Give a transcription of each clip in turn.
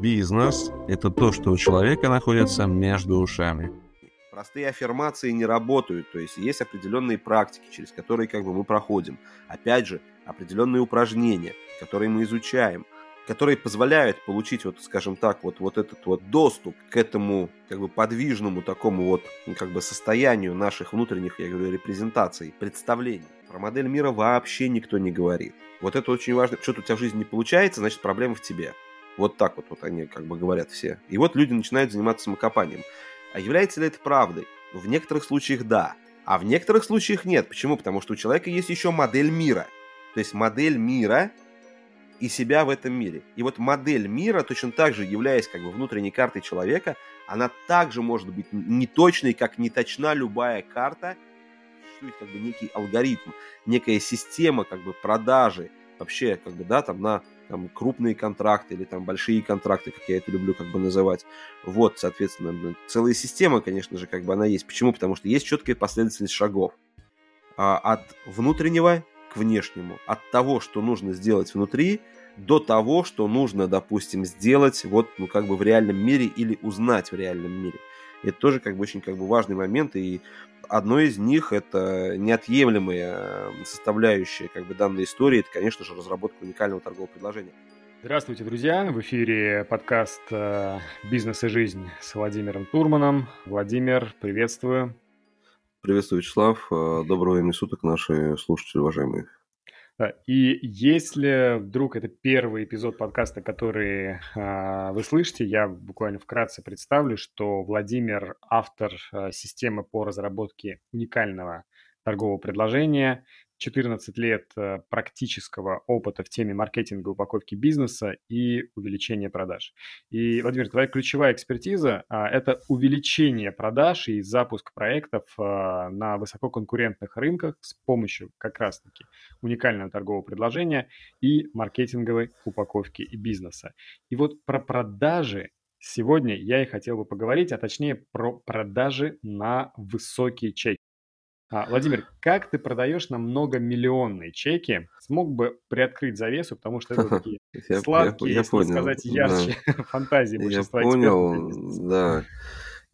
Бизнес – это то, что у человека находится между ушами. Простые аффирмации не работают, то есть есть определенные практики, через которые как бы мы проходим. Опять же, определенные упражнения, которые мы изучаем, которые позволяют получить, вот, скажем так, вот, вот этот вот доступ к этому как бы подвижному такому вот как бы состоянию наших внутренних, я говорю, репрезентаций, представлений. Про модель мира вообще никто не говорит. Вот это очень важно. Что-то у тебя в жизни не получается, значит проблема в тебе. Вот так вот, вот они как бы говорят все. И вот люди начинают заниматься самокопанием. А является ли это правдой? В некоторых случаях да, а в некоторых случаях нет. Почему? Потому что у человека есть еще модель мира. То есть модель мира и себя в этом мире. И вот модель мира, точно так же являясь как бы внутренней картой человека, она также может быть неточной, как не точна любая карта. Существует как бы некий алгоритм, некая система как бы продажи, вообще как бы, да, там на там, крупные контракты или там большие контракты, как я это люблю как бы называть. Вот, соответственно, целая система, конечно же, как бы она есть. Почему? Потому что есть четкая последовательность шагов. А, от внутреннего к внешнему. От того, что нужно сделать внутри, до того, что нужно, допустим, сделать вот, ну, как бы в реальном мире или узнать в реальном мире. Это тоже как бы очень как бы важный момент, и одно из них это неотъемлемая составляющая как бы данной истории, это, конечно же, разработка уникального торгового предложения. Здравствуйте, друзья! В эфире подкаст э, «Бизнес и жизнь» с Владимиром Турманом. Владимир, приветствую. Приветствую, Вячеслав. Э, доброго времени суток, наши слушатели, уважаемые. И если вдруг это первый эпизод подкаста, который э, вы слышите, я буквально вкратце представлю, что Владимир автор э, системы по разработке уникального торгового предложения, 14 лет э, практического опыта в теме маркетинга, упаковки бизнеса и увеличения продаж. И, Владимир, твоя ключевая экспертиза а, – это увеличение продаж и запуск проектов а, на высококонкурентных рынках с помощью как раз-таки уникального торгового предложения и маркетинговой упаковки и бизнеса. И вот про продажи Сегодня я и хотел бы поговорить, а точнее про продажи на высокие чеки. А, Владимир, как ты продаешь на многомиллионные чеки? Смог бы приоткрыть завесу, потому что это такие сладкие, если сказать, ярче фантазии большинства Я понял, да.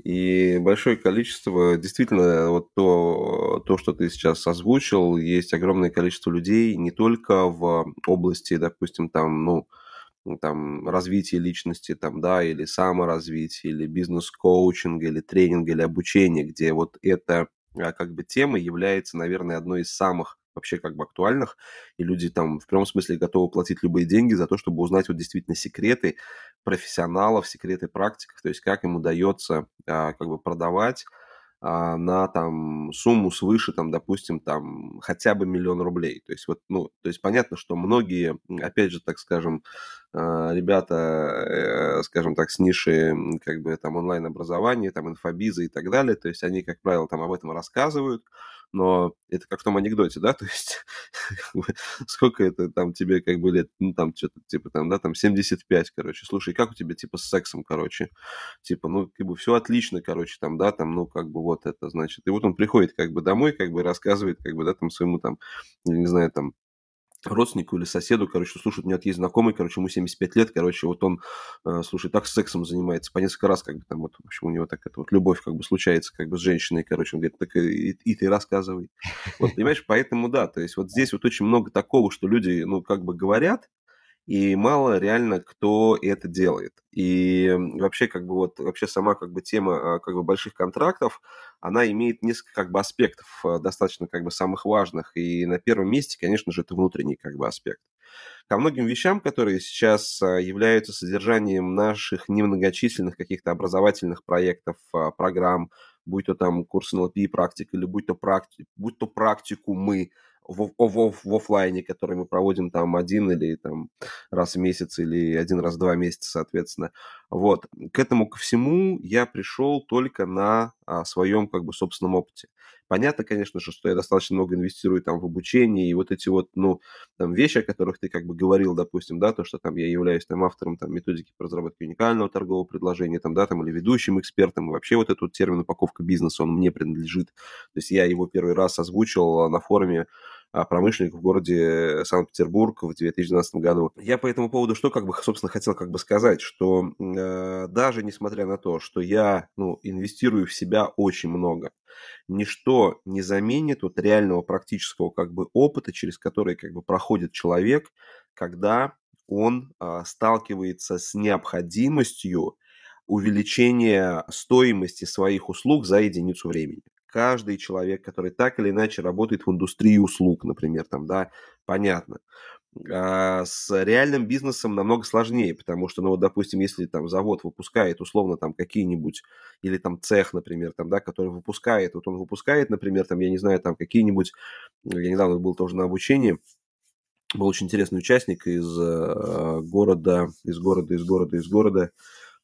И большое количество, действительно, вот то, то, что ты сейчас озвучил, есть огромное количество людей не только в области, допустим, там, ну, там, развития личности, там, да, или саморазвития, или бизнес-коучинга, или тренинга, или обучения, где вот это как бы тема является, наверное, одной из самых вообще как бы актуальных, и люди там в прямом смысле готовы платить любые деньги за то, чтобы узнать вот действительно секреты профессионалов, секреты практиков, то есть как им удается а, как бы продавать а, на там сумму свыше, там, допустим, там хотя бы миллион рублей. То есть вот, ну, то есть понятно, что многие, опять же, так скажем, а, ребята, э, скажем так, с ниши как бы там онлайн-образования, там инфобиза и так далее, то есть они, как правило, там об этом рассказывают, но это как в том анекдоте, да, то есть сколько это там тебе как бы лет, ну там что-то типа там, да, там 75, короче, слушай, как у тебя типа с сексом, короче, типа, ну как бы все отлично, короче, там, да, там, ну как бы вот это, значит, и вот он приходит как бы домой, как бы рассказывает, как бы, да, там своему там, не знаю, там, родственнику или соседу, короче, слушай, у меня есть знакомый, короче, ему 75 лет, короче, вот он, э, слушай, так сексом занимается по несколько раз, как бы там, вот, в общем, у него так это вот любовь как бы случается, как бы с женщиной, короче, он говорит, так и, и ты рассказывай. Вот, понимаешь, поэтому да, то есть вот здесь вот очень много такого, что люди, ну, как бы говорят, и мало реально кто это делает. И вообще как бы вот вообще сама как бы тема а, как бы больших контрактов, она имеет несколько как бы аспектов а, достаточно как бы самых важных. И на первом месте, конечно же, это внутренний как бы аспект. Ко многим вещам, которые сейчас а, являются содержанием наших немногочисленных каких-то образовательных проектов, программ, будь то там курс НЛП и практика, или будь то, практи, будь то практику мы в, в, в офлайне, который мы проводим там один или там раз в месяц или один раз в два месяца, соответственно. Вот. К этому ко всему я пришел только на а, своем как бы собственном опыте. Понятно, конечно же, что я достаточно много инвестирую там в обучение и вот эти вот, ну, там вещи, о которых ты как бы говорил, допустим, да, то, что там я являюсь там автором там методики по разработке уникального торгового предложения, там, да, там, или ведущим экспертом, и вообще вот этот термин упаковка бизнеса, он мне принадлежит. То есть я его первый раз озвучил на форуме а, промышленник в городе Санкт-Петербург в 2012 году. Я по этому поводу что, как бы, собственно, хотел как бы сказать, что э, даже несмотря на то, что я ну, инвестирую в себя очень много, ничто не заменит вот реального практического как бы опыта, через который как бы проходит человек, когда он э, сталкивается с необходимостью увеличения стоимости своих услуг за единицу времени каждый человек, который так или иначе работает в индустрии услуг, например, там, да, понятно. А с реальным бизнесом намного сложнее, потому что, ну, вот, допустим, если там завод выпускает условно там какие-нибудь, или там цех, например, там, да, который выпускает, вот он выпускает, например, там, я не знаю, там какие-нибудь, я недавно был тоже на обучении, был очень интересный участник из э, города, из города, из города, из города,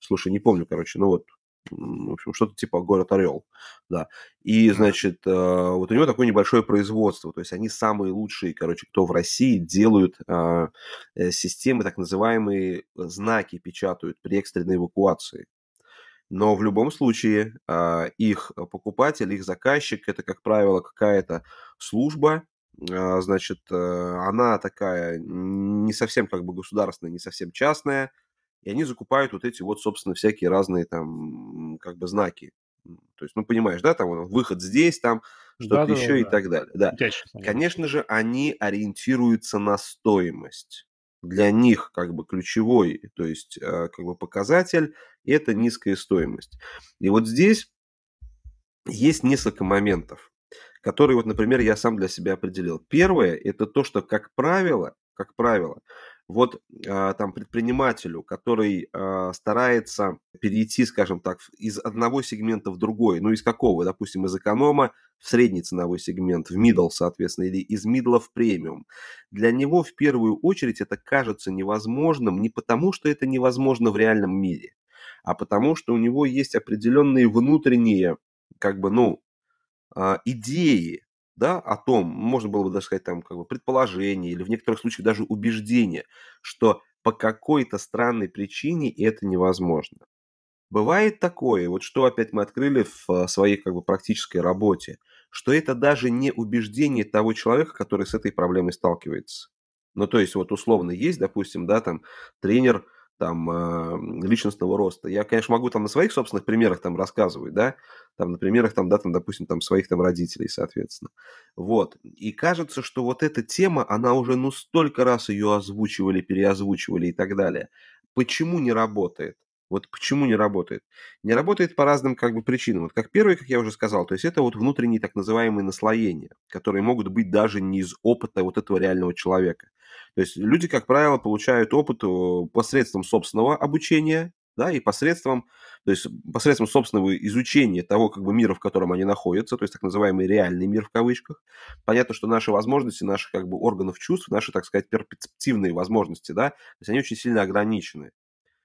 слушай, не помню, короче, ну вот в общем, что-то типа город Орел, да. И, значит, э, вот у него такое небольшое производство, то есть они самые лучшие, короче, кто в России делают а, э, системы, так называемые знаки печатают при экстренной эвакуации. Но в любом случае а, их покупатель, их заказчик, это, как правило, какая-то служба, а, значит, э, она такая не совсем как бы государственная, не совсем частная, и они закупают вот эти вот, собственно, всякие разные там как бы знаки. То есть, ну, понимаешь, да, там выход здесь, там что-то да, еще да, и да. так далее. Да. Конечно же, они ориентируются на стоимость. Для них как бы ключевой, то есть э, как бы показатель – это низкая стоимость. И вот здесь есть несколько моментов, которые вот, например, я сам для себя определил. Первое – это то, что, как правило, как правило, вот э, там предпринимателю, который э, старается перейти, скажем так, из одного сегмента в другой, ну из какого, допустим, из эконома в средний ценовой сегмент, в middle, соответственно, или из middle в премиум, для него в первую очередь это кажется невозможным не потому, что это невозможно в реальном мире, а потому что у него есть определенные внутренние, как бы, ну, идеи, да, о том, можно было бы даже сказать, там, как бы предположение или в некоторых случаях даже убеждение, что по какой-то странной причине это невозможно. Бывает такое, вот что опять мы открыли в а, своей как бы практической работе, что это даже не убеждение того человека, который с этой проблемой сталкивается. Ну, то есть, вот условно есть, допустим, да, там тренер там э, личностного роста. Я, конечно, могу там на своих собственных примерах там рассказывать, да, там на примерах там, да, там, допустим, там своих там родителей, соответственно. Вот. И кажется, что вот эта тема, она уже, ну, столько раз ее озвучивали, переозвучивали и так далее. Почему не работает? Вот почему не работает? Не работает по разным как бы причинам. Вот как первое, как я уже сказал, то есть это вот внутренние так называемые наслоения, которые могут быть даже не из опыта вот этого реального человека. То есть люди, как правило, получают опыт э, посредством собственного обучения, да, и посредством, то есть посредством собственного изучения того как бы мира, в котором они находятся, то есть так называемый реальный мир в кавычках. Понятно, что наши возможности, наши как бы органов чувств, наши, так сказать, перспективные возможности, да, то есть они очень сильно ограничены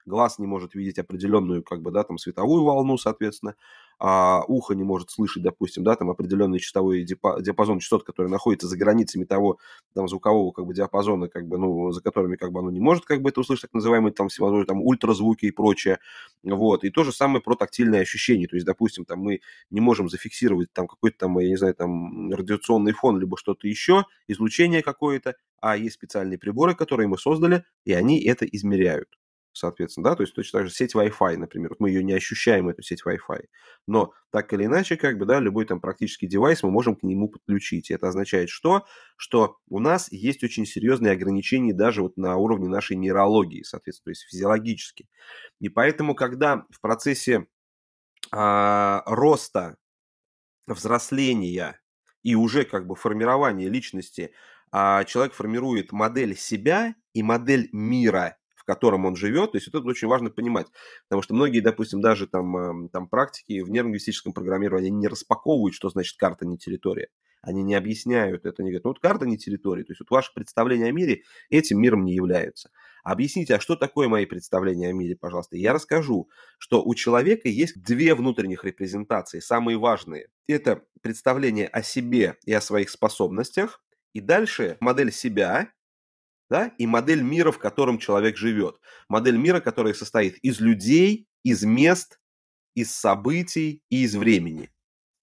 глаз не может видеть определенную, как бы, да, там, световую волну, соответственно, а ухо не может слышать, допустим, да, там, определенный частотовой диапазон частот, который находится за границами того, там, звукового, как бы, диапазона, как бы, ну, за которыми, как бы, оно не может, как бы, это услышать, так называемые, там, всевозможные, там, ультразвуки и прочее, вот, и то же самое про тактильные ощущения, то есть, допустим, там, мы не можем зафиксировать, там, какой-то, там, я не знаю, там, радиационный фон, либо что-то еще, излучение какое-то, а есть специальные приборы, которые мы создали, и они это измеряют соответственно, да, то есть точно так же сеть Wi-Fi, например, мы ее не ощущаем, эту сеть Wi-Fi, но так или иначе, как бы, да, любой там практически девайс мы можем к нему подключить. И это означает что? Что у нас есть очень серьезные ограничения даже вот на уровне нашей нейрологии, соответственно, то есть физиологически. И поэтому, когда в процессе а, роста, взросления и уже как бы формирования личности а, человек формирует модель себя и модель мира котором он живет. То есть вот это очень важно понимать. Потому что многие, допустим, даже там, эм, там практики в нейролингвистическом программировании не распаковывают, что значит карта не территория. Они не объясняют это. Они говорят, ну вот карта не территория. То есть вот ваше представление о мире этим миром не является. Объясните, а что такое мои представления о мире, пожалуйста? Я расскажу, что у человека есть две внутренних репрезентации, самые важные. Это представление о себе и о своих способностях, и дальше модель себя да, и модель мира, в котором человек живет. Модель мира, которая состоит из людей, из мест, из событий и из времени.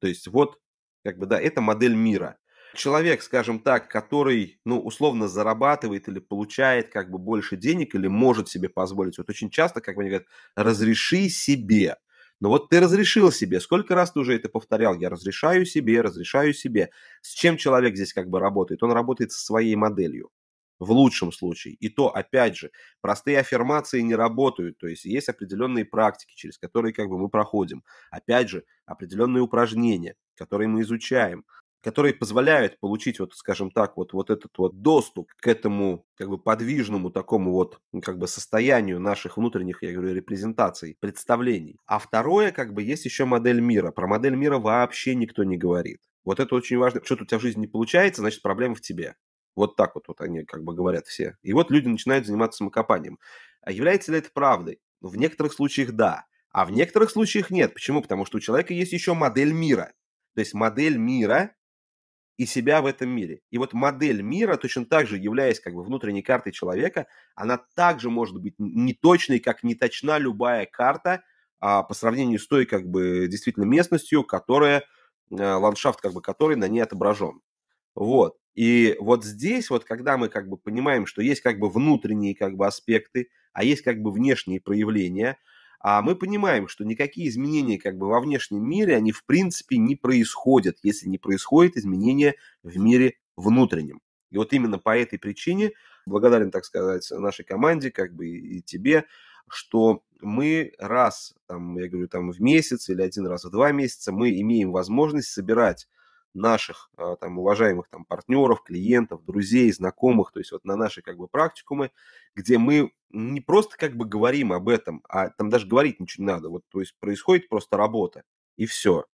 То есть вот, как бы, да, это модель мира. человек, скажем так, который, ну, условно зарабатывает или получает как бы больше денег или может себе позволить, вот очень часто, как мне говорят, разреши себе. Но вот ты разрешил себе, сколько раз ты уже это повторял, я разрешаю себе, разрешаю себе. С чем человек здесь как бы работает? Он работает со своей моделью в лучшем случае. И то, опять же, простые аффирмации не работают, то есть есть определенные практики, через которые как бы мы проходим. Опять же, определенные упражнения, которые мы изучаем которые позволяют получить, вот, скажем так, вот, вот этот вот доступ к этому как бы подвижному такому вот как бы состоянию наших внутренних, я говорю, репрезентаций, представлений. А второе, как бы, есть еще модель мира. Про модель мира вообще никто не говорит. Вот это очень важно. Что-то у тебя в жизни не получается, значит, проблема в тебе. Вот так вот, вот они как бы говорят все. И вот люди начинают заниматься самокопанием. А является ли это правдой? В некоторых случаях да, а в некоторых случаях нет. Почему? Потому что у человека есть еще модель мира. То есть модель мира и себя в этом мире. И вот модель мира, точно так же являясь как бы внутренней картой человека, она также может быть неточной, как не точна любая карта а, по сравнению с той как бы действительно местностью, которая, а, ландшафт как бы которой на ней отображен. Вот. И вот здесь вот, когда мы как бы понимаем, что есть как бы внутренние как бы аспекты, а есть как бы внешние проявления – а мы понимаем, что никакие изменения как бы во внешнем мире, они в принципе не происходят, если не происходит изменения в мире внутреннем. И вот именно по этой причине благодарен, так сказать, нашей команде, как бы и тебе, что мы раз, там, я говорю, там в месяц или один раз в два месяца мы имеем возможность собирать наших а, там уважаемых там партнеров, клиентов, друзей, знакомых, то есть вот на наши как бы практикумы, где мы не просто как бы говорим об этом, а там даже говорить ничего не надо, вот то есть происходит просто работа и все,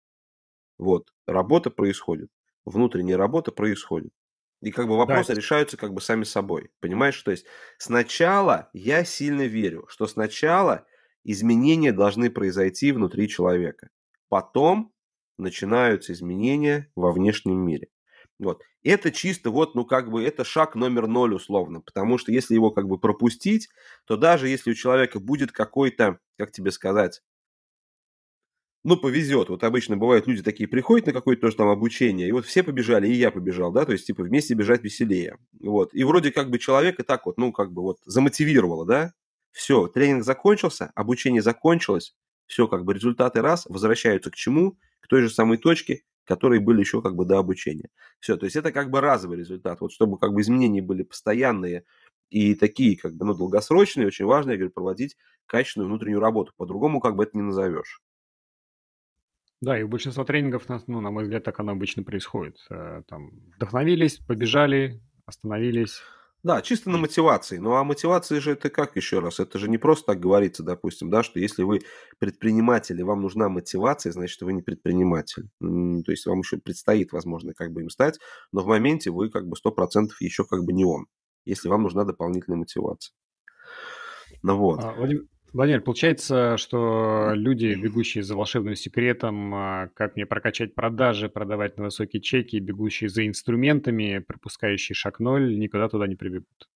вот работа происходит, внутренняя работа происходит. И как бы вопросы да. решаются как бы сами собой. Понимаешь? То есть сначала я сильно верю, что сначала изменения должны произойти внутри человека. Потом начинаются изменения во внешнем мире. Вот. Это чисто вот, ну, как бы, это шаг номер ноль условно, потому что если его как бы пропустить, то даже если у человека будет какой-то, как тебе сказать, ну, повезет. Вот обычно бывают люди такие приходят на какое-то тоже там обучение, и вот все побежали, и я побежал, да, то есть, типа, вместе бежать веселее. Вот. И вроде как бы человека так вот, ну, как бы вот замотивировало, да, все, тренинг закончился, обучение закончилось, все, как бы результаты раз, возвращаются к чему? К той же самой точке, которые были еще как бы до обучения. Все, то есть это как бы разовый результат. Вот чтобы как бы изменения были постоянные и такие как бы, ну, долгосрочные, очень важно, я говорю, проводить качественную внутреннюю работу. По-другому как бы это не назовешь. Да, и у большинства тренингов, ну, на мой взгляд, так оно обычно происходит. Э, там вдохновились, побежали, остановились, да, чисто на мотивации. Ну а мотивация же это как еще раз? Это же не просто так говорится, допустим, да, что если вы предприниматель и вам нужна мотивация, значит вы не предприниматель. То есть вам еще предстоит, возможно, как бы им стать, но в моменте вы как бы 100% еще как бы не он, если вам нужна дополнительная мотивация. Ну вот. А, Владимир, Владимир, получается, что люди, бегущие за волшебным секретом, а, как мне прокачать продажи, продавать на высокие чеки, бегущие за инструментами, пропускающие шаг ноль, никуда туда не прибегут.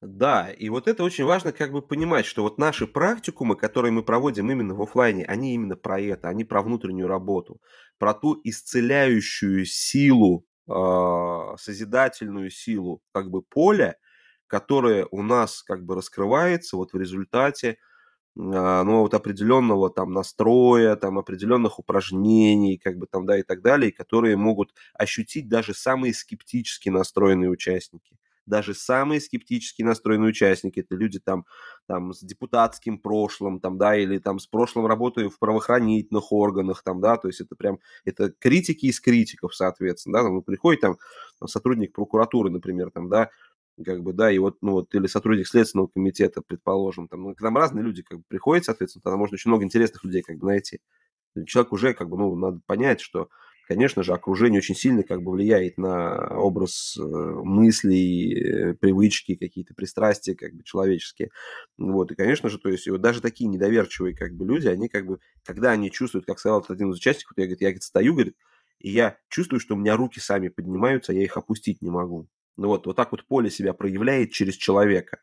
Да, и вот это очень важно как бы понимать, что вот наши практикумы, которые мы проводим именно в офлайне, они именно про это, они про внутреннюю работу, про ту исцеляющую силу, э, созидательную силу как бы поля, которая у нас как бы раскрывается вот в результате ну, вот определенного там настроя, там определенных упражнений, как бы там, да, и так далее, которые могут ощутить даже самые скептически настроенные участники. Даже самые скептически настроенные участники, это люди там, там с депутатским прошлым, там, да, или там с прошлым работой в правоохранительных органах, там, да, то есть это прям, это критики из критиков, соответственно, да, там приходит там сотрудник прокуратуры, например, там, да, как бы, да, и вот, ну вот, или сотрудник Следственного комитета, предположим, там, ну, к нам разные люди, как бы, приходят, соответственно, тогда можно очень много интересных людей, как бы, найти. Человек уже, как бы, ну, надо понять, что, конечно же, окружение очень сильно, как бы, влияет на образ э, мыслей, э, привычки, какие-то пристрастия, как бы, человеческие. Вот, и, конечно же, то есть, вот даже такие недоверчивые, как бы, люди, они, как бы, когда они чувствуют, как сказал один из участников, я, говорит, я, говорит, стою, говорит, и я чувствую, что у меня руки сами поднимаются, а я их опустить не могу. Ну вот, вот так вот поле себя проявляет через человека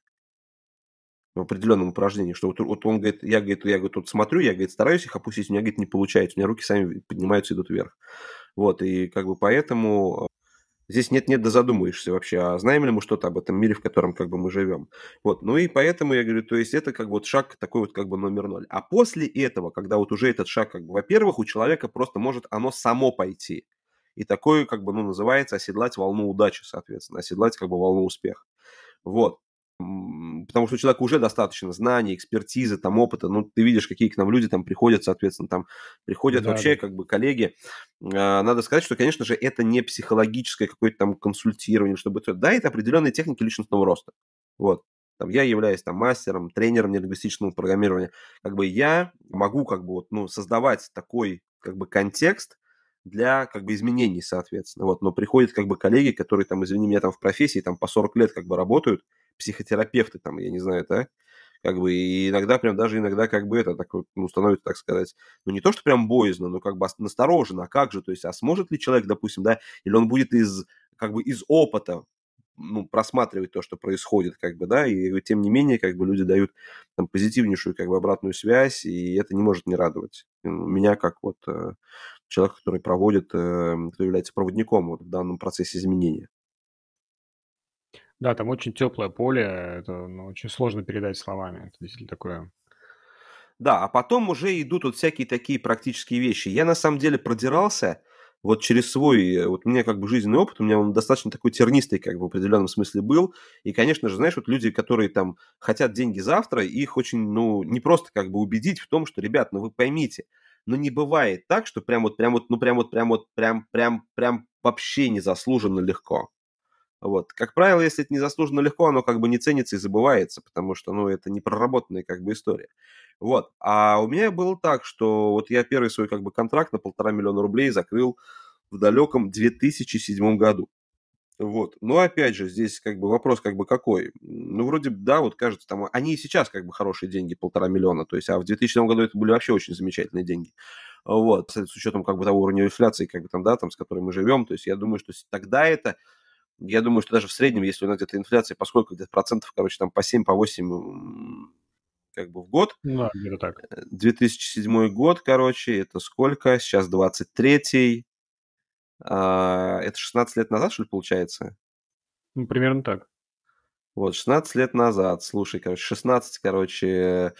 в определенном упражнении, что вот, вот он говорит, я, говорит, я говорит, тут смотрю, я, говорит, стараюсь их опустить, у меня, говорит, не получается, у меня руки сами поднимаются, идут вверх. Вот, и как бы поэтому Здесь нет-нет, да задумаешься вообще, а знаем ли мы что-то об этом мире, в котором как бы мы живем. Вот, ну и поэтому я говорю, то есть это как бы вот шаг такой вот как бы номер ноль. А после этого, когда вот уже этот шаг, как бы, во-первых, у человека просто может оно само пойти. И такое, как бы, ну, называется оседлать волну удачи, соответственно, оседлать как бы волну успеха. Вот потому что у человека уже достаточно знаний, экспертизы, там, опыта. Ну, ты видишь, какие к нам люди там приходят, соответственно, там приходят да, вообще, да. как бы, коллеги. А, надо сказать, что, конечно же, это не психологическое какое-то там консультирование, чтобы... Да, это определенные техники личностного роста. Вот. Там, я являюсь там мастером, тренером нелингвистического программирования. Как бы я могу как бы вот, ну, создавать такой как бы контекст, для как бы изменений, соответственно. Вот, но приходят как бы коллеги, которые там, извини меня, там в профессии там по 40 лет как бы работают, психотерапевты там, я не знаю, да, как бы, и иногда прям даже иногда как бы это так вот, ну, становится, так сказать, ну, не то, что прям боязно, но как бы настороженно, а как же, то есть, а сможет ли человек, допустим, да, или он будет из, как бы, из опыта ну, просматривать то, что происходит, как бы, да, и тем не менее, как бы, люди дают там позитивнейшую, как бы, обратную связь, и это не может не радовать. Меня, как вот э, человек, который проводит, э, кто является проводником вот в данном процессе изменения. Да, там очень теплое поле, это ну, очень сложно передать словами. Это действительно такое. Да, а потом уже идут вот всякие такие практические вещи. Я на самом деле продирался вот через свой, вот у меня как бы жизненный опыт, у меня он достаточно такой тернистый как бы в определенном смысле был. И, конечно же, знаешь, вот люди, которые там хотят деньги завтра, их очень, ну, не просто как бы убедить в том, что, ребят, ну вы поймите, но не бывает так, что прям вот, прям вот, ну прям вот, прям вот, прям, прям, прям вообще незаслуженно легко. Вот. Как правило, если это незаслуженно легко, оно как бы не ценится и забывается, потому что, ну, это не проработанная как бы история. Вот. А у меня было так, что вот я первый свой как бы контракт на полтора миллиона рублей закрыл в далеком 2007 году. Вот. Но опять же, здесь как бы вопрос как бы какой. Ну, вроде, да, вот кажется, там, они и сейчас как бы хорошие деньги, полтора миллиона. То есть, а в 2007 году это были вообще очень замечательные деньги. Вот. С учетом как бы того уровня инфляции, как бы там, да, там, с которой мы живем. То есть, я думаю, что тогда это, я думаю, что даже в среднем, если у нас где-то инфляция, поскольку где-то процентов, короче, там по 7, по 8 как бы в год. Да, где-то так. 2007 э, год, короче, это сколько? Сейчас 23-й. А, это 16 лет назад, что ли, получается? Ну, примерно так. Вот, 16 лет назад, слушай, короче, 16, короче,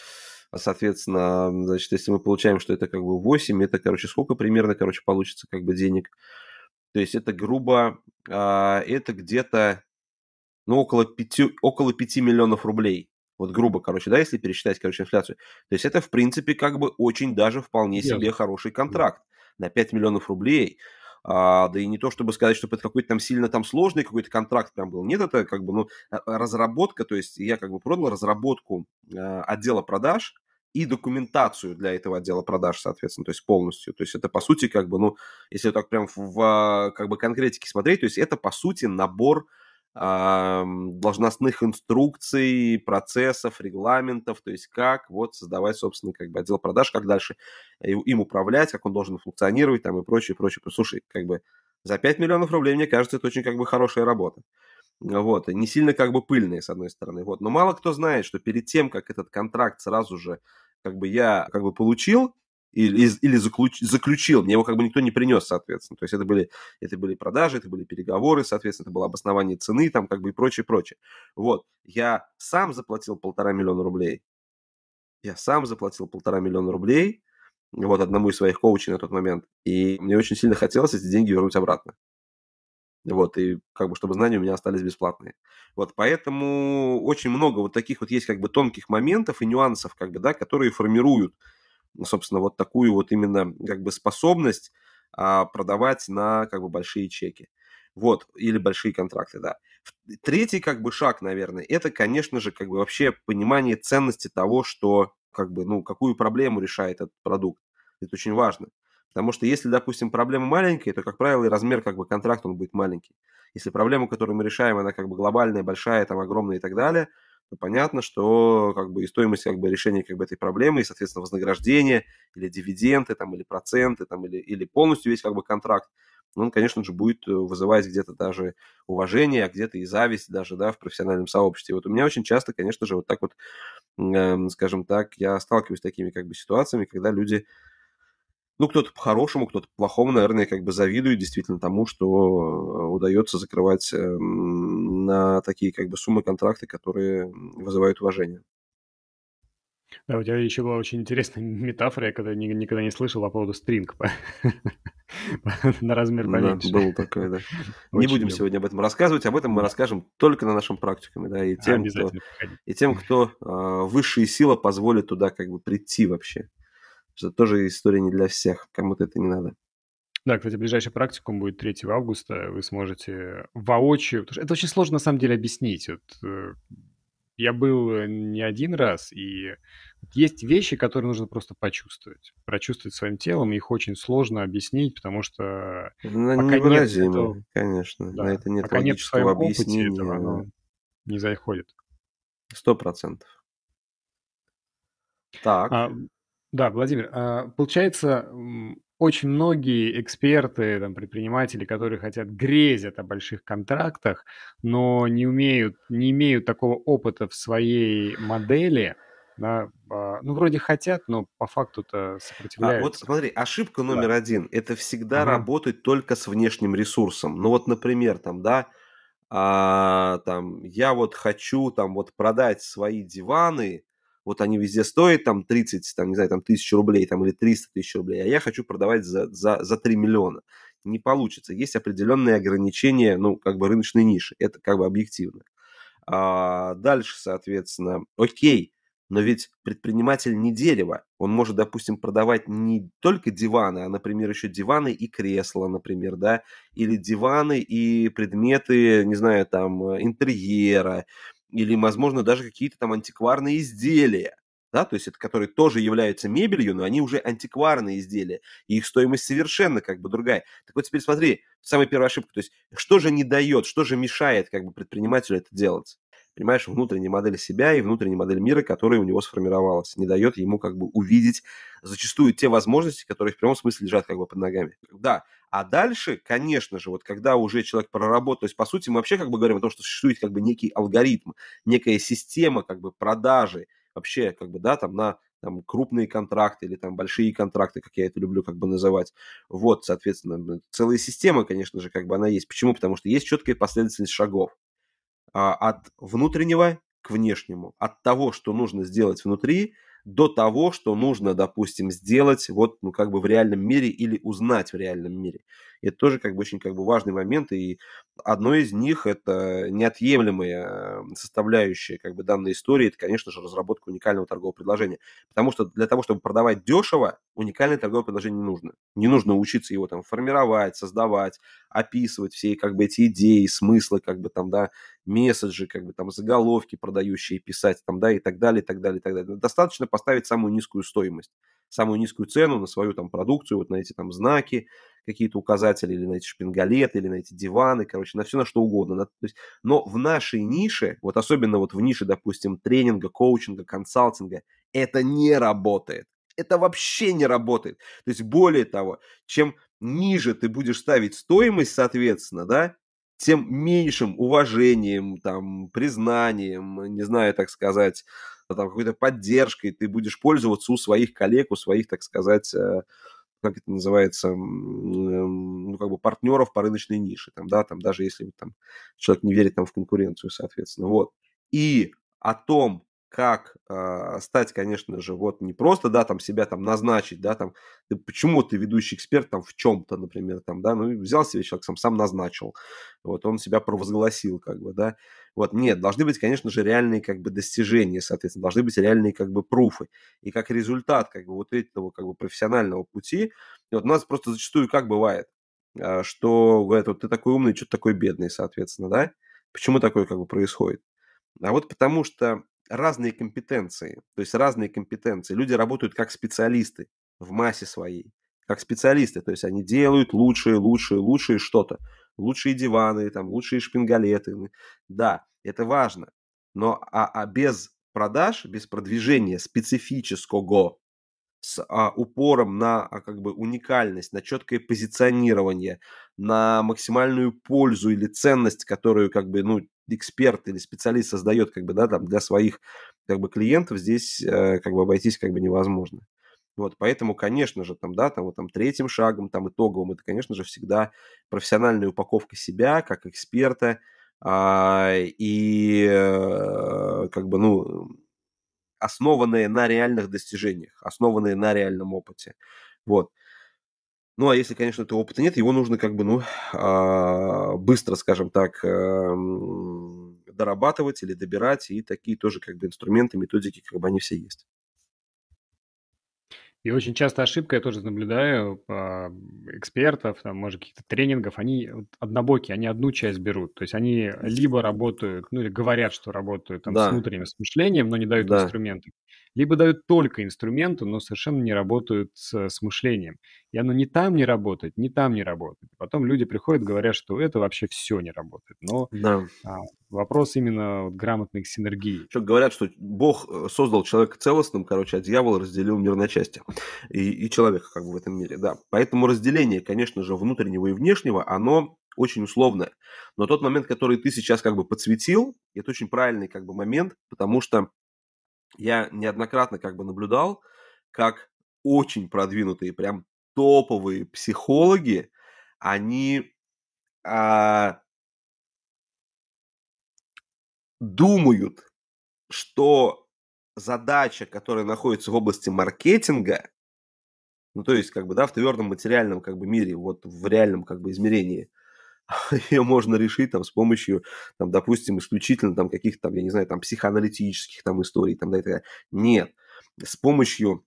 соответственно, значит, если мы получаем, что это как бы 8, это, короче, сколько примерно, короче, получится как бы денег? То есть это грубо, а, это где-то, ну, около 5, около 5 миллионов рублей. Вот грубо, короче, да, если пересчитать, короче, инфляцию. То есть это, в принципе, как бы очень даже вполне себе хороший контракт на 5 миллионов рублей. А, да и не то, чтобы сказать, чтобы это какой-то там сильно там сложный какой-то контракт прям был. Нет, это как бы, ну, а, разработка, то есть я как бы продал разработку а, отдела продаж и документацию для этого отдела продаж, соответственно, то есть полностью. То есть это, по сути, как бы, ну, если так прям в, а, как бы конкретике смотреть, то есть это, по сути, набор должностных инструкций, процессов, регламентов, то есть как вот создавать, собственно, как бы отдел продаж, как дальше им управлять, как он должен функционировать там и прочее, прочее. Слушай, как бы за 5 миллионов рублей, мне кажется, это очень как бы хорошая работа. Вот, не сильно как бы пыльная, с одной стороны. Вот. Но мало кто знает, что перед тем, как этот контракт сразу же как бы я как бы получил, или, или заключ, заключил, мне его как бы никто не принес, соответственно. То есть это были, это были продажи, это были переговоры, соответственно, это было обоснование цены там как бы и прочее, прочее. Вот, я сам заплатил полтора миллиона рублей. Я сам заплатил полтора миллиона рублей, вот, одному из своих коучей на тот момент. И мне очень сильно хотелось эти деньги вернуть обратно. Вот, и как бы, чтобы знания у меня остались бесплатные. Вот, поэтому очень много вот таких вот есть как бы тонких моментов и нюансов, как бы, да, которые формируют собственно, вот такую вот именно как бы способность а, продавать на как бы большие чеки. Вот, или большие контракты, да. Третий как бы шаг, наверное, это, конечно же, как бы вообще понимание ценности того, что как бы, ну, какую проблему решает этот продукт. Это очень важно. Потому что если, допустим, проблема маленькая, то, как правило, и размер как бы контракта он будет маленький. Если проблема, которую мы решаем, она как бы глобальная, большая, там, огромная и так далее – то понятно, что как бы и стоимость как бы решения как бы этой проблемы, и, соответственно, вознаграждение или дивиденды, там, или проценты, там, или, или полностью весь как бы контракт, он, конечно же, будет э, вызывать где-то даже уважение, а где-то и зависть даже, да, в профессиональном сообществе. Вот у меня очень часто, конечно же, вот так вот, э, скажем так, я сталкиваюсь с такими как бы ситуациями, когда люди ну, кто-то по-хорошему, кто-то по-плохому, наверное, как бы завидует действительно тому, что э, удается закрывать эм, на такие как бы суммы контракты, которые вызывают уважение. Да, у тебя еще была очень интересная метафора, я когда никогда не слышал по поводу стринг на размер поменьше. Да, было такое, да. Не будем сегодня об этом рассказывать, об этом мы расскажем только на нашем практикуме, да, и тем, кто, и тем, кто э, высшие силы позволит туда как бы прийти вообще. Это тоже история не для всех, кому-то это не надо. Да, кстати, ближайший практикум будет 3 августа. Вы сможете воочию... Это очень сложно, на самом деле, объяснить. Вот, э, я был э, не один раз, и есть вещи, которые нужно просто почувствовать. Прочувствовать своим телом, их очень сложно объяснить, потому что ну, пока нет этого, конечно, да, на это нет пока нет в своем объяснения. Опыте этого, оно не заходит. Сто процентов. Так. А, да, Владимир, а, получается, очень многие эксперты, там, предприниматели, которые хотят грезят о больших контрактах, но не умеют, не имеют такого опыта в своей модели, да, а, ну, вроде хотят, но по факту-то сопротивляются. А вот смотри, ошибка номер да. один – это всегда ага. работать только с внешним ресурсом. Ну вот, например, там, да, а, там, я вот хочу там вот продать свои диваны, вот они везде стоят там 30, там, не знаю, там тысяч рублей там, или 300 тысяч рублей, а я хочу продавать за, за, за 3 миллиона. Не получится. Есть определенные ограничения, ну, как бы рыночной ниши. Это как бы объективно. А дальше, соответственно, окей, но ведь предприниматель не дерево. Он может, допустим, продавать не только диваны, а, например, еще диваны и кресла, например, да, или диваны и предметы, не знаю, там, интерьера, или, возможно, даже какие-то там антикварные изделия, да, то есть это которые тоже являются мебелью, но они уже антикварные изделия, и их стоимость совершенно как бы другая. Так вот теперь смотри, самая первая ошибка, то есть что же не дает, что же мешает как бы предпринимателю это делать? Понимаешь, внутренняя модель себя и внутренняя модель мира, которая у него сформировалась, не дает ему как бы увидеть зачастую те возможности, которые в прямом смысле лежат как бы под ногами. Да, а дальше, конечно же, вот когда уже человек проработал, то есть, по сути, мы вообще как бы говорим о том, что существует как бы некий алгоритм, некая система как бы продажи, вообще как бы, да, там на там, крупные контракты или там большие контракты, как я это люблю как бы называть. Вот, соответственно, целая система, конечно же, как бы она есть. Почему? Потому что есть четкая последовательность шагов. А, от внутреннего к внешнему, от того, что нужно сделать внутри, до того, что нужно, допустим, сделать вот, ну, как бы в реальном мире или узнать в реальном мире. Это тоже как бы очень как бы важный момент, и одно из них это неотъемлемая составляющая как бы данной истории, это, конечно же, разработка уникального торгового предложения. Потому что для того, чтобы продавать дешево, уникальное торговое предложение не нужно. Не нужно учиться его там формировать, создавать, описывать все как бы эти идеи, смыслы, как бы там, да, месседжи, как бы там заголовки продающие писать, там, да, и так далее, и так далее, и так далее. Достаточно поставить самую низкую стоимость, самую низкую цену на свою там продукцию, вот на эти там знаки, какие-то указатели, или на эти шпингалеты, или на эти диваны, короче, на все на что угодно. На, то есть, но в нашей нише, вот особенно вот в нише, допустим, тренинга, коучинга, консалтинга, это не работает. Это вообще не работает. То есть, более того, чем ниже ты будешь ставить стоимость, соответственно, да, тем меньшим уважением, там, признанием, не знаю, так сказать, там, какой-то поддержкой ты будешь пользоваться у своих коллег, у своих, так сказать, э, как это называется, эм, ну, как бы партнеров по рыночной нише, там, да, там, даже если там, человек не верит там в конкуренцию, соответственно, вот. И о том, как э, стать, конечно же, вот не просто, да, там себя там назначить, да, там, ты, почему ты ведущий эксперт там в чем-то, например, там, да, ну, взял себе человек, сам, сам назначил, вот, он себя провозгласил, как бы, да, вот, нет, должны быть, конечно же, реальные, как бы, достижения, соответственно, должны быть реальные, как бы, пруфы, и как результат, как бы, вот этого, как бы, профессионального пути, вот у нас просто зачастую как бывает, а, что говорят, вот ты такой умный, что ты такой бедный, соответственно, да, почему такое, как бы, происходит? А вот потому что разные компетенции, то есть разные компетенции. Люди работают как специалисты в массе своей, как специалисты, то есть они делают лучшие, лучшие, лучшие что-то, лучшие диваны, там, лучшие шпингалеты. Да, это важно, но а, а без продаж, без продвижения специфического с а, упором на а, как бы уникальность, на четкое позиционирование, на максимальную пользу или ценность, которую как бы ну эксперт или специалист создает как бы да там для своих как бы клиентов здесь э, как бы обойтись как бы невозможно. Вот, поэтому, конечно же, там, да, там, вот, там, третьим шагом, там, итоговым, это, конечно же, всегда профессиональная упаковка себя как эксперта, а, и, э, как бы, ну, основанные на реальных достижениях, основанные на реальном опыте. Вот. Ну, а если, конечно, этого опыта нет, его нужно как бы, ну, а, быстро, скажем так, эм, дорабатывать или добирать, и такие тоже как бы инструменты, методики, как бы они все есть. И очень часто ошибка, я тоже наблюдаю, а, экспертов, там, может, каких-то тренингов, они однобокие, они одну часть берут. То есть они либо работают, ну или говорят, что работают там с внутренним смышлением, но не дают Да. инструменты, либо дают только инструменты, но совершенно не работают с, с мышлением. И оно ни там не работает, ни там не работает. Потом люди приходят, говорят, что это вообще все не работает. Но Да. а, вопрос именно вот грамотной синергии. Еще говорят, что Бог э, создал человека целостным, короче, а дьявол разделил мир на части. И, и человека как бы в этом мире, да. Поэтому разделение, конечно же, внутреннего и внешнего, оно очень условное. Но тот момент, который ты сейчас как бы подсветил, это очень правильный как бы момент, потому что я неоднократно как бы наблюдал, как очень продвинутые, прям топовые психологи, они а, думают, что задача, которая находится в области маркетинга, ну, то есть, как бы, да, в твердом материальном, как бы, мире, вот в реальном, как бы, измерении, ее можно решить там с помощью, там, допустим, исключительно там каких-то там, я не знаю, там психоаналитических там историй, там, да, и так далее. Нет. С помощью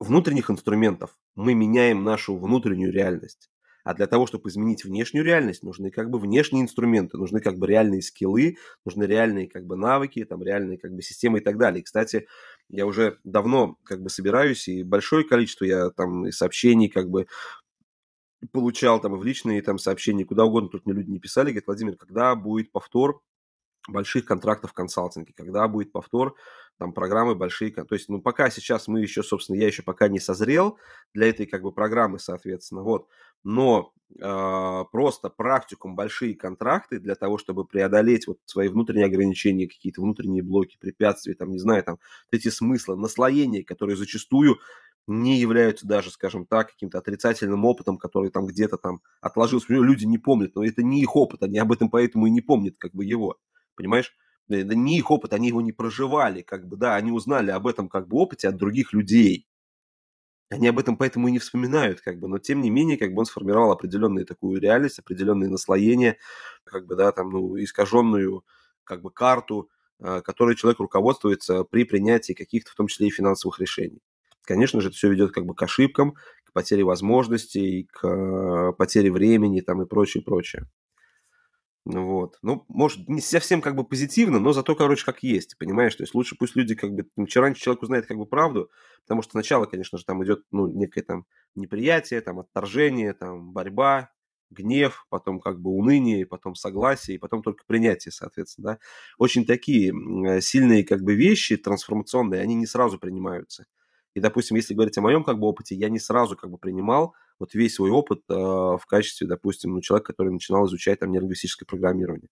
внутренних инструментов мы меняем нашу внутреннюю реальность. А для того, чтобы изменить внешнюю реальность, нужны как бы внешние инструменты, нужны как бы реальные скиллы, нужны реальные как бы навыки, там реальные как бы системы и так далее. И, кстати, я уже давно как бы собираюсь, и большое количество я там и сообщений как бы получал там и в личные там сообщения, куда угодно, тут мне люди не писали, говорят, Владимир, когда будет повтор больших контрактов в консалтинге, когда будет повтор там программы большие, то есть, ну, пока сейчас мы еще, собственно, я еще пока не созрел для этой как бы программы, соответственно, вот, но э, просто практикум большие контракты для того, чтобы преодолеть вот свои внутренние ограничения, какие-то внутренние блоки, препятствия, там, не знаю, там, эти смыслы, наслоения, которые зачастую не являются даже, скажем так, каким-то отрицательным опытом, который там где-то там отложился. Люди не помнят, но это не их опыт, они об этом поэтому и не помнят как бы его, понимаешь? Это не их опыт, они его не проживали, как бы, да, они узнали об этом как бы опыте от других людей. Они об этом поэтому и не вспоминают, как бы, но тем не менее, как бы он сформировал определенную такую реальность, определенные наслоения, как бы, да, там, ну, искаженную, как бы, карту, э, которой человек руководствуется при принятии каких-то, в том числе и финансовых решений. Конечно же, это все ведет как бы к ошибкам, к потере возможностей, к э, потере времени там и прочее, прочее. Ну вот. Ну, может, не совсем как бы позитивно, но зато, короче, как есть, понимаешь? То есть лучше пусть люди как бы, чем раньше человек узнает как бы правду, потому что сначала, конечно же, там идет, ну, некое там неприятие, там отторжение, там борьба, гнев, потом как бы уныние, потом согласие, и потом только принятие, соответственно, да. Очень такие э, сильные как бы вещи трансформационные, они не сразу принимаются. И, допустим, если говорить о моем как бы опыте, я не сразу как бы принимал вот весь свой опыт э, в качестве, допустим, ну, человека, который начинал изучать там нейролингвистическое программирование.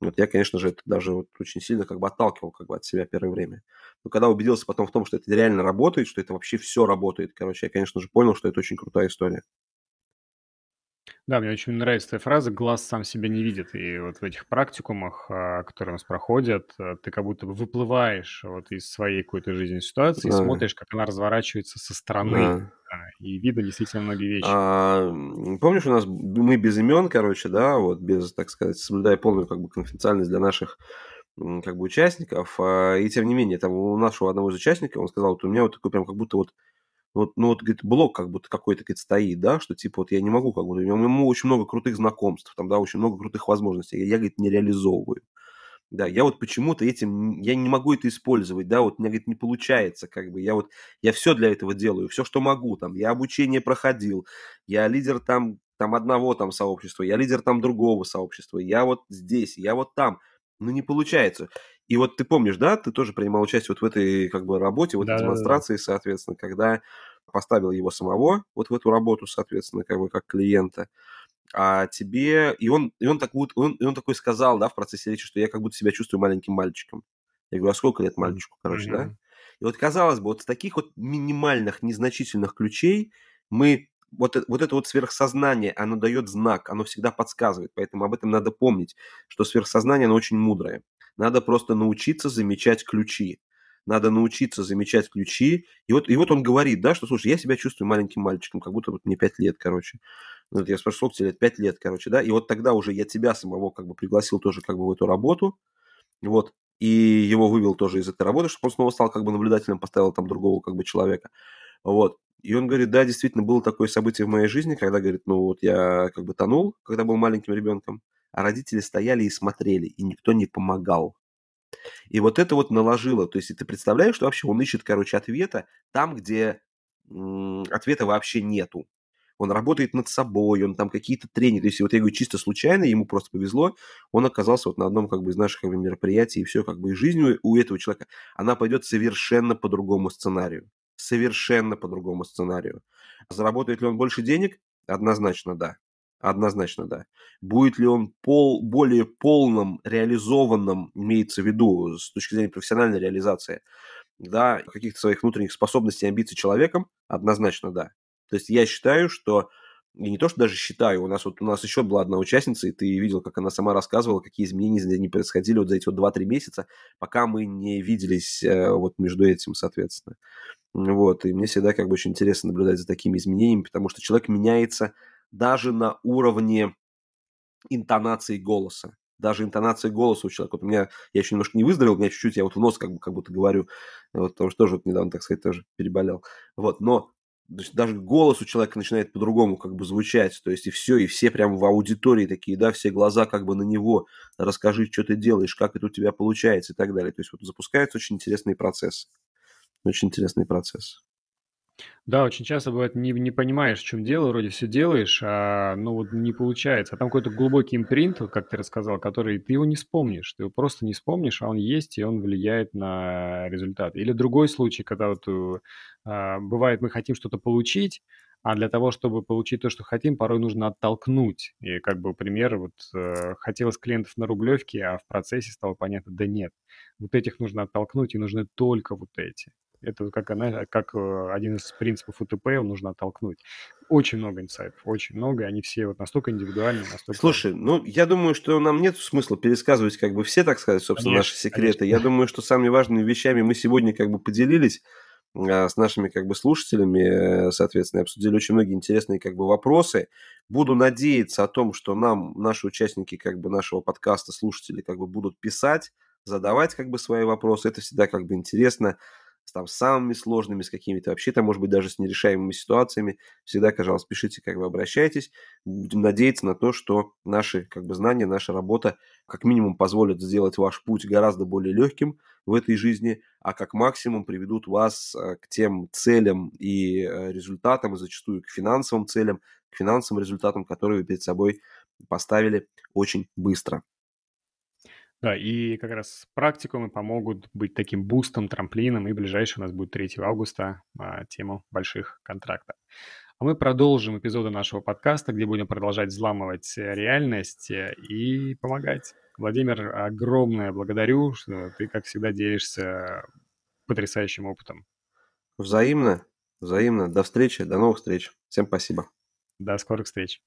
Вот я, конечно же, это даже вот очень сильно как бы отталкивал как бы от себя первое время. Но когда убедился потом в том, что это реально работает, что это вообще все работает, короче, я, конечно же, понял, что это очень крутая история. Да, мне очень нравится эта фраза «глаз сам себя не видит». И вот в этих практикумах, а, которые у нас проходят, э, ты как будто бы выплываешь вот из своей какой-то жизненной ситуации и смотришь, как она разворачивается со стороны. Да. И видно действительно многие вещи. А, помнишь, у нас мы без имен, короче, да, вот без, так сказать, соблюдая полную как бы конфиденциальность для наших как бы участников, а, и тем не менее, там у нашего одного из участников, он сказал, вот у меня вот такой прям как будто вот вот, ну вот, говорит, блок как будто какой-то, говорит, стоит, да, что типа вот я не могу, как бы, у меня очень много крутых знакомств, там, да, очень много крутых возможностей, я, я говорит, не реализовываю. Да, я вот почему-то этим, я не могу это использовать, да, вот у меня, говорит, не получается, как бы, я вот, я все для этого делаю, все, что могу, там, я обучение проходил, я лидер там, там одного там сообщества, я лидер там другого сообщества, я вот здесь, я вот там, но не получается. И вот ты помнишь, да, ты тоже принимал участие вот в этой как бы работе, вот да, демонстрации, да, да. соответственно, когда поставил его самого вот в эту работу, соответственно, как бы как клиента, а тебе, и он, и он, так, вот, он, и он такой сказал, да, в процессе речи, что я как будто себя чувствую маленьким мальчиком. Я говорю, а сколько лет мальчику, короче, mm-hmm. да? И вот казалось бы, вот с таких вот минимальных, незначительных ключей мы вот, вот это вот сверхсознание, оно дает знак, оно всегда подсказывает, поэтому об этом надо помнить, что сверхсознание, оно очень мудрое. Надо просто научиться замечать ключи. Надо научиться замечать ключи. И вот, и вот он говорит, да, что, слушай, я себя чувствую маленьким мальчиком, как будто вот мне 5 лет, короче. Ну, вот я спрашиваю, сколько тебе лет? 5 лет, короче, да. И вот тогда уже я тебя самого как бы пригласил тоже как бы в эту работу. Вот. И его вывел тоже из этой работы, чтобы он снова стал как бы наблюдателем, поставил там другого как бы человека. Вот. И он говорит, да, действительно, было такое событие в моей жизни, когда, говорит, ну вот я как бы тонул, когда был маленьким ребенком, а родители стояли и смотрели, и никто не помогал. И вот это вот наложило, то есть и ты представляешь, что вообще он ищет, короче, ответа там, где ответа вообще нету. Он работает над собой, он там какие-то тренинги. То есть вот я говорю, чисто случайно, ему просто повезло, он оказался вот на одном как бы из наших как бы, мероприятий, и все, как бы и жизнь у, у этого человека, она пойдет совершенно по другому сценарию совершенно по другому сценарию. Заработает ли он больше денег? Однозначно да. Однозначно да. Будет ли он пол, более полным, реализованным, имеется в виду с точки зрения профессиональной реализации, да, каких-то своих внутренних способностей, амбиций человеком? Однозначно да. То есть я считаю, что и не то, что даже считаю, у нас вот у нас еще была одна участница, и ты видел, как она сама рассказывала, какие изменения ней происходили вот за эти вот 2-3 месяца, пока мы не виделись э, вот между этим, соответственно. Вот, и мне всегда как бы очень интересно наблюдать за такими изменениями, потому что человек меняется даже на уровне интонации голоса. Даже интонация голоса у человека. Вот у меня, я еще немножко не выздоровел, у меня чуть-чуть, я вот в нос как, бы, как будто говорю, вот, потому что тоже вот недавно, так сказать, тоже переболел. Вот, но даже голос у человека начинает по-другому как бы звучать, то есть и все, и все прям в аудитории такие, да, все глаза как бы на него, расскажи, что ты делаешь, как это у тебя получается и так далее. То есть вот запускается очень интересный процесс. Очень интересный процесс. Да, очень часто бывает, не, не понимаешь, в чем дело, вроде все делаешь, а ну вот не получается. А там какой-то глубокий импринт, как ты рассказал, который ты его не вспомнишь, ты его просто не вспомнишь, а он есть, и он влияет на результат. Или другой случай, когда вот а, бывает, мы хотим что-то получить, а для того, чтобы получить то, что хотим, порой нужно оттолкнуть. И как бы пример, вот э, хотелось клиентов на Рублевке, а в процессе стало понятно, да нет, вот этих нужно оттолкнуть, и нужны только вот эти. Это как, она, как э, один из принципов УТП, его нужно оттолкнуть. Очень много инсайтов, очень много, они все вот настолько индивидуальные, настолько... Слушай, ну, я думаю, что нам нет смысла пересказывать как бы все, так сказать, собственно, конечно, наши секреты. Конечно. Я думаю, что самыми важными вещами мы сегодня как бы поделились а, с нашими как бы слушателями, соответственно, обсудили очень многие интересные как бы вопросы. Буду надеяться о том, что нам наши участники как бы нашего подкаста, слушатели как бы будут писать, задавать как бы свои вопросы. Это всегда как бы интересно с там, самыми сложными, с какими-то вообще там, может быть, даже с нерешаемыми ситуациями, всегда, пожалуйста, пишите, как вы обращаетесь. Будем надеяться на то, что наши как бы, знания, наша работа как минимум позволят сделать ваш путь гораздо более легким в этой жизни, а как максимум приведут вас э, к тем целям и э, результатам, и зачастую к финансовым целям, к финансовым результатам, которые вы перед собой поставили очень быстро. Да, и как раз практикумы помогут быть таким бустом, трамплином, и ближайший у нас будет 3 августа а, тема больших контрактов. А мы продолжим эпизоды нашего подкаста, где будем продолжать взламывать реальность э, и помогать. Владимир, огромное благодарю, что ты, как всегда, делишься потрясающим опытом. Взаимно, взаимно. До встречи, до новых встреч. Всем спасибо. До скорых встреч.